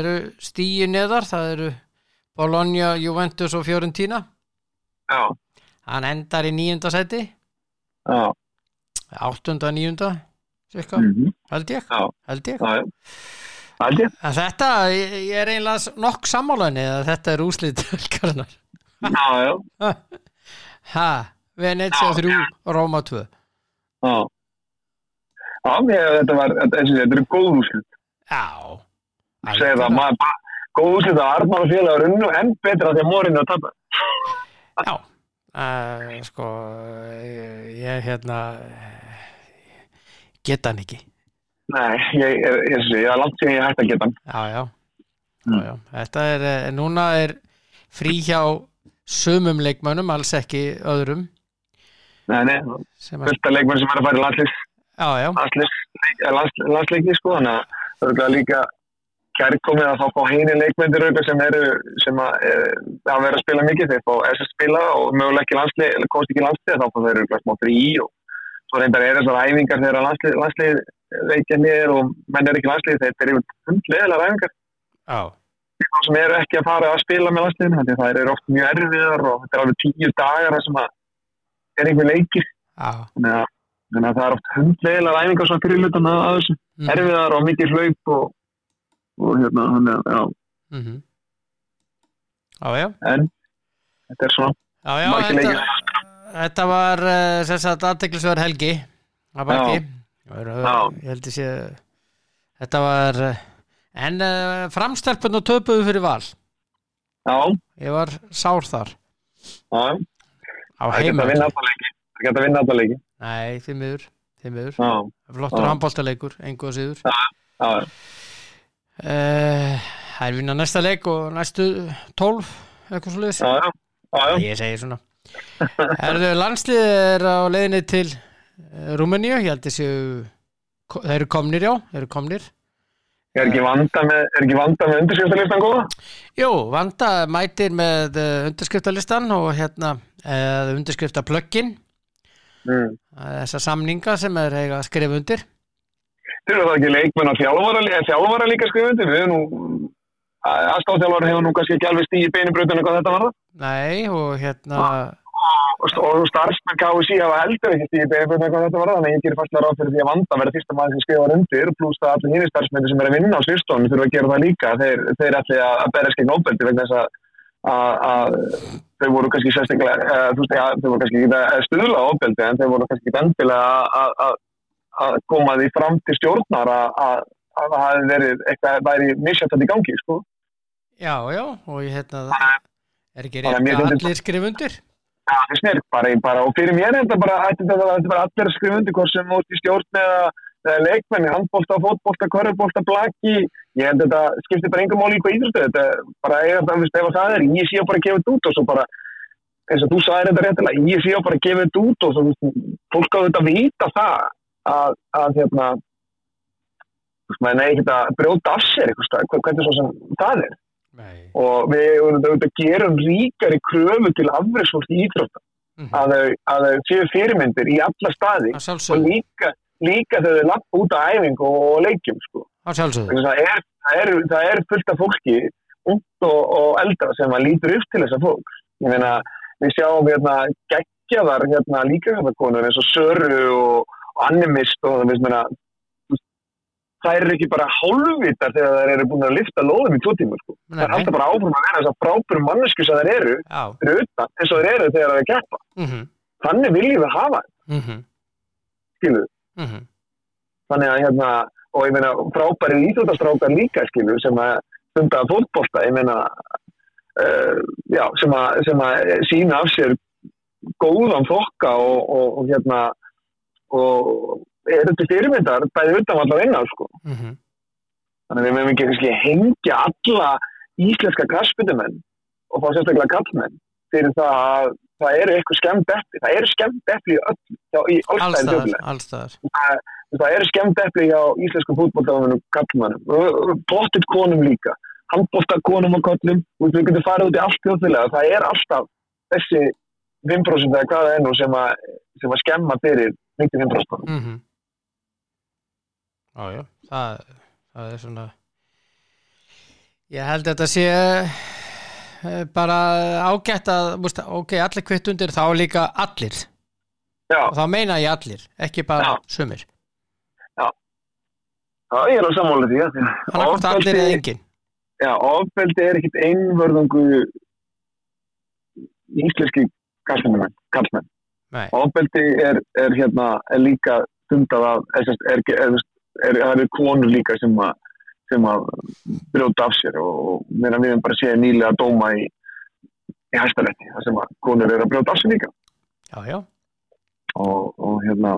eru stíi neðar, það eru Bologna, Juventus og Fiorentina. já, Hann endar í nýjunda sæti, já, áttunda, nýjunda, cirka, mm held ég, held ég. já, þetta, ég, er einlega nokk sammálaðinni að þetta er úslið helgarinnar. Já, já, Ha, Venetia Já, 3, Róma 2. já. Já, þetta var, þetta, og eru góð úrslit. Já. Segði það, maður góð úrslit að Arnar og félagar unnu enn betra að morinu að tapa. Já, uh, sko, ég, hérna, eh, get hann ekki. Nei, ég, ég, ég, er langt síðan ég hætti að geta. Já, já, Mm. já. Þetta er, eh, núna er frí hjá sumum leikmönnum, alls ekki öðrum. Nei, nei, Sem að, af leikmenn sem er að fara í landslis, já, já, landslis, lands, landsleiki, sko, þannig að það örugglega líka kærkomið að fá fá heini leikmyndir auðvitað sem eru, sem að, e, að vera að spila mikið, þeir fá SS spila og mögulega ekki landslið, komst ekki landslið, þá fá þeir eru smá frí og svo reyndar er þessar æfingar þegar landslið, landslið veikja niður og menn er ekki landslið, þeir eru hundlegilega æfingar. Já, þá sem eru ekki að fara að spila með landsliðinu, þannig að það eru oft mjög erfiðar og þetta er alveg tíu dagar sem er einhver leikir, já. þannig að, það er oft hundlegilega æfingar svona fyrir hlutan að þessu. Mm. erfiðar og mikið hlaup og, og hérna, þannig að, já, Mhm. Já, já, en þetta er svona já, já, margir þetta, var uh, sem sagt aðteklisverð helgi að baki. Já. Ég held ég sé, þetta var, uh, en uh, framstelpun og töpuðu fyrir val. Já, Ég var sár þar já, á að leiki það geta að vinna alltaf leiki Nei, miður, því miður. Já, Flottur Já. handbóltaleikur, engu að síður. já, Uh, Það er vinna næsta leik og næstu 12, eitthvað liðs. já, já, já, já. Ég segi svona. Erðu landslið er á leiðinni til uh, Rúmeníu, ég held þessu, þeir eru komnir já, þeir eru komnir. Er ekki vanda með, með undirskriftalistan góða? Jú, Vanda mætir með uh, undirskriftalistan og hérna uh, undirskriftaplöggin, Mm. þessa samninga sem er eiga að skrifa undir. Þeir eru það ekki leikmenn eh, þjálfara líka skrifundi, við erum nú, aðstáðþjálfara hefur nú kannski ekki alveg stíði beinibröðinu hvað þetta var það. Nei, og hérna, Og, st- og starfsmenn KSI hafa heldur ekki stíði beinibröðinu hvað þetta var það, þannig að ég gerir fastlega ráð fyrir því að vanda verða fyrsta maður sem skrifar undir, pluss það allir hínir starfsmenni sem er að vinna á sýrstónu þurfa að gera það líka, þeir, þeir ætli að berja skegn óbeldi vegna þess að að að þau voru kannski sérstaklega, uh, þú veist, þau voru kannski ekki að stuðla óbeldi en þau voru kannski ekki endilega að- að- að að koma því fram til stjórnar að, að, að það hafi verið eitthvað væri misjöndandi í gangi, sko. Já, já, og ég hérna, er ekki Bara mér að allir skrifa undir? Já, það snir bara, bara, og fyrir mér er þetta bara, bara allir að skrifa undir hvort sem út í stjórn eða, eða leikmenni, handbólta, fótbólta, körfbólta, blaki, ég held þetta skiptir bara engum máli í hvað íþróttu, þetta bara það, veist, ef það er, ég sé bara að gefa þetta út og svo bara, eins og þú sagðir þetta réttilega, ég sé bara að gefa þetta út og svo, fólk á þetta að vita það að, að hérna, maður er ekkert að brjóta af sér hvernig svo sem það er Nei. og við auðvitað gerum ríkari kröfu til afreksfólk í íþrótta að þau, að þau séu fyrirmyndir í alla staði Að og líka, líka þau lappa út á æfingu og leikjum sko. að að það, er, það, er, það er fullt af fólki ungt og, og eldra sem að lítur upp til þessa fólk meina, við sjáum hérna geggjaðar hérna líka konur eins og Söru og, Animist og það meina það er ekki bara hálfvitar þegar það eru búin að lifta lóðum í tvo tíma sko. Það er alltaf bara áfram að vera þess að frábærum mannesku sem það eru fyrir utan eins og þeir eru þegar það er að keppa Mhm. þannig viljum við hafa, Mhm. skilu Mhm. þannig að hérna, og ég meina frábæri íþjóttastrákar líka skilu sem að stunda fótbolta, ég meina uh, já, sem að, sem að sína af sér góðan þokka og, og, og hérna og er þetta fyrirmyndar bæði utan allar innan sko. Mhm. þannig að við meðum ekki hengja alla íslenska krassbytumenn og fá sérstaklega kallmenn fyrir það að það eru eitthvað skemmt epli það eru skemmt epli í allstaðar. það, eru skemmt epli hjá íslenskum fútbolltafunum kallmannum, pottit konum líka. Handbólta konum og kollum og við getum farið út í allt þjóðlega það er alltaf þessi 5% eða hvað það er nú sem að, að skemma fyrir 95% Mhm. Já, já, það, það er svona ég held að þetta sé eh, bara ágætt að, múst, ok, allir kvitt undir þá líka allir. Já, og þá meina ég allir, ekki bara Já. sumir, já, ég er á sammála því að hann átt allir eða engin Já, ofbeldi er ekkit einvörðungu íslenski kallmenn, Ofbeldi er, er hérna, er líka stundað af, er, er, er, er, er, það eru konur líka sem að, sem að brjóta af sér og, meðan við erum bara séð nýlega dóma í, í hæstarætti, þar sem að konur eru að brjóta af sér líka. Já, já, og, og hérna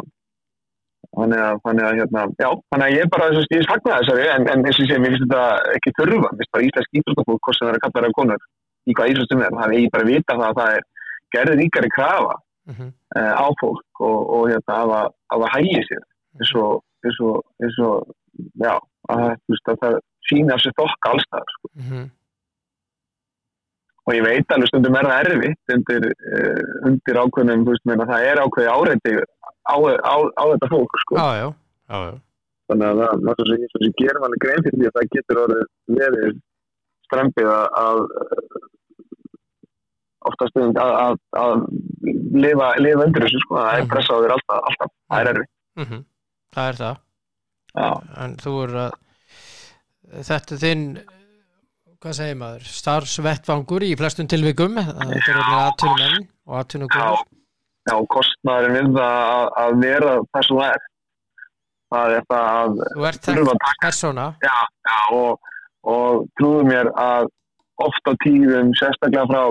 þannig að, þannig að hérna, já, þannig að ég bara þess að ég sakna þessari, en, en eins og segi, mér finnst þetta ekki þurfa, mér finnst bara íslensk íþróttafólk, hvort sem það er að kalla það konur, í hvað íþróttum er, það er ég bara að vita það að það er gerði ríkari krafa mhm, uh, á fólk og, og hérna, að, það- að það hægi sér, eins og, eins og, eins og, já, að, það- veist, að það sína sér þokka allstaðar, sko. mhm, og ég veit alveg stundum er það erfitt undir, uh, undir ákveðnum, veist, það er ákveði áreiti á, á, á þetta fólk, sko. já, já, já, já, þannig að það, það sem ég gerum alveg grein fyrir því að það getur orðið verið strempið að, oftast að, að, að lifa, lifa undir þessu sko, það er Mhm. pressa á þér alltaf, alltaf, það er mhm, það er það, já, en þú er að þetta er þinn hvað segir maður, starfsvettvangur í flestum tilvikum, þetta er aðtunum menn og aðtunum já, já, kostnaðurinn við að, að vera það sem það er það er það að þú ert taka persóna, já, já, og, og trúðu mér að oft á tíðum sérstaklega frá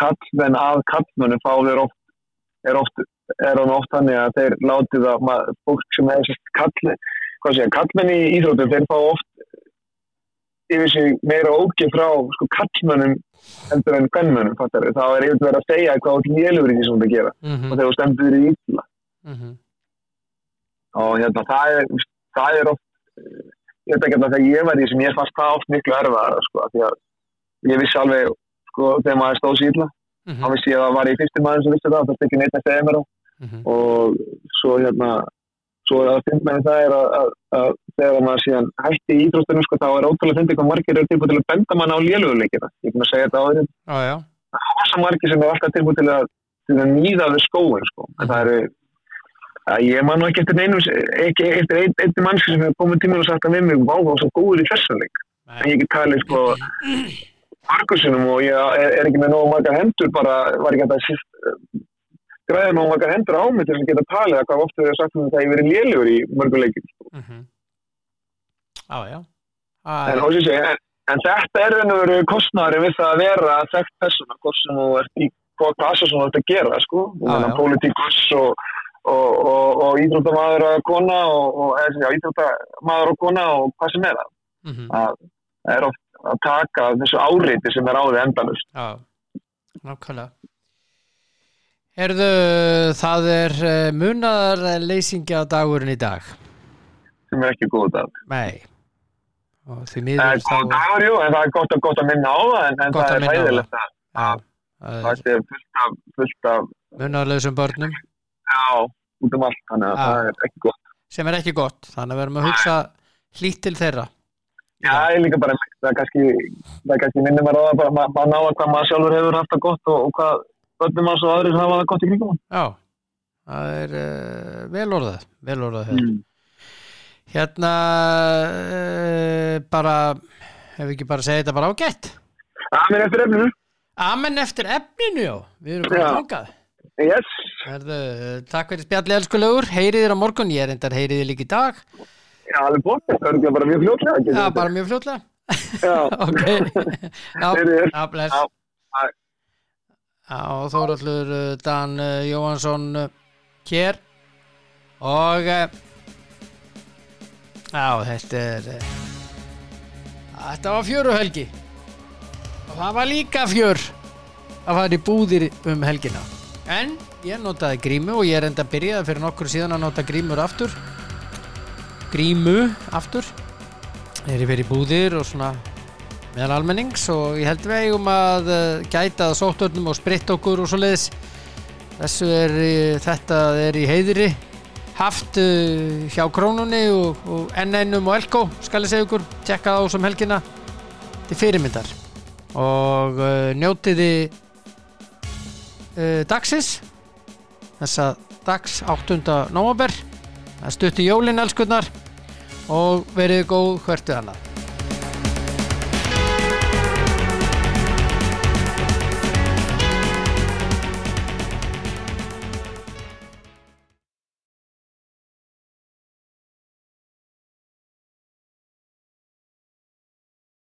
kallmenn að kallmennum fá þeir oft er oft, er hann oft þannig að þeir láti það, fólk sem sérst kall, hvað segja, kallmenn í íþróttum þeir fá oft yfir sig meira ógið frá sko, kallmennum heldur en kvennmennum fattar við, þá er yfir verið að segja hvað lélur í því sem þú ert að gera. Mhm, og þegar stendur í illa. Mhm, og hérna það er, það er oft ég veit ekki að þegar ég var í sem ég fannst það oft miklu erfaðara sko, því að ég vissi alveg sko, þegar maður stóð sér illa. Þá mhm, vissi ég að það var ég fyrsti maður sem vissi það það stekki neitt að segja mér á mhm, og svo hérna svo að finnst mér það er að, að, að þegar maður síðan hætti í íþróttunum sko, þá er ótrúlega fyndið hvað margir eru tilbúið til að benda mann á léluguleikina ég er búin að segja þetta já, já, það er svo margir sem er alltaf tilbúið til að, til að nýða við skóin sko. en það eru að ég man nú ekki eftir neinum ekki eftir einn ein, ein mannski sem hefur komið tímur og sagt að við mig vá, var svo góður í þessan leik. En ég get talið sko margursinum og ég er, er ekki með nógu margar hendur bara var ekki að græða nógu margar hendur á mig til að geta talið að hvað ofta við sagt um það ég verið lélugur í mörguleikin sko. mhm, já, já, en, en, en þetta er veru kostnæri við það að vera þekkt persóna, hvort sem þú ert í hvað klasa sem þú ert að gera sko, politíkus og, og, og, og íþróttamaður og kona og, íþróttamaður og kona og hvað sem er það. Mhm, að það er að taka þessu áreiti sem er á því endalust já, nákvæmlega Herðu, það er uh, munaðar leysingja dagurinn í dag. Sem er ekki góð dag. Nei. Það er góð dagur, jú, en það er gott, gott að minna á það en, en það að er hæðilegt að það það er fullt af, fullt af munaðarleysum börnum. Já, út um allt, þannig að það er ekki gott. sem er ekki gott, þannig að við erum að hugsa hlýtt til þeirra. Já, ég líka bara, það er kannski, það er kannski minnum að ráða bara, maður ná að hvað maður sjálfur hefur haft það gott og, og hvað börnum maður svo aðrir hafa það gott í kringum. hann. Já, það er uh, vel orðað vel orðað mm. Mm. hérna uh, bara ef við ekki bara segja þetta bara ágætt Amen eftir efninu. Amen eftir efninu, já við erum komið Já. þangað Yes. Herðu, takk fyrir spjalli elskulegur heyriðir á morgun, ég er endar heyriðir líka í dag Já, alveg bótt. Það er bara mjög fljótlega. Já, bara mjög fljótlega Já. Ok já, bless Já. Bye. Já, Þórallur uh, Dan uh, Jóhansson hér og uh, já, þetta er þetta var fjöruhelgi. Og það var líka fjör að fara í búðir um helgina. En ég notaði grímu og ég er enda að byrjaði fyrir nokkur síðan að nota grímur aftur. Grímu aftur. Er ég fyrir búðir og svona meðan almennings og ég held við eigum að uh, gæta að sóttörnum og spritt okkur og svo leiðis þessu er uh, þetta er í heiðri. Haft uh, hjá krónunni og, og NN-um og Elko skal ég segja ykkur, tjekka það á sem helgina til fyrirmyndar. Og njótiði uh, dagsins. Þessa dags 8. nóvember. Það stutti jólin elskunnar og verið góð hvert við annað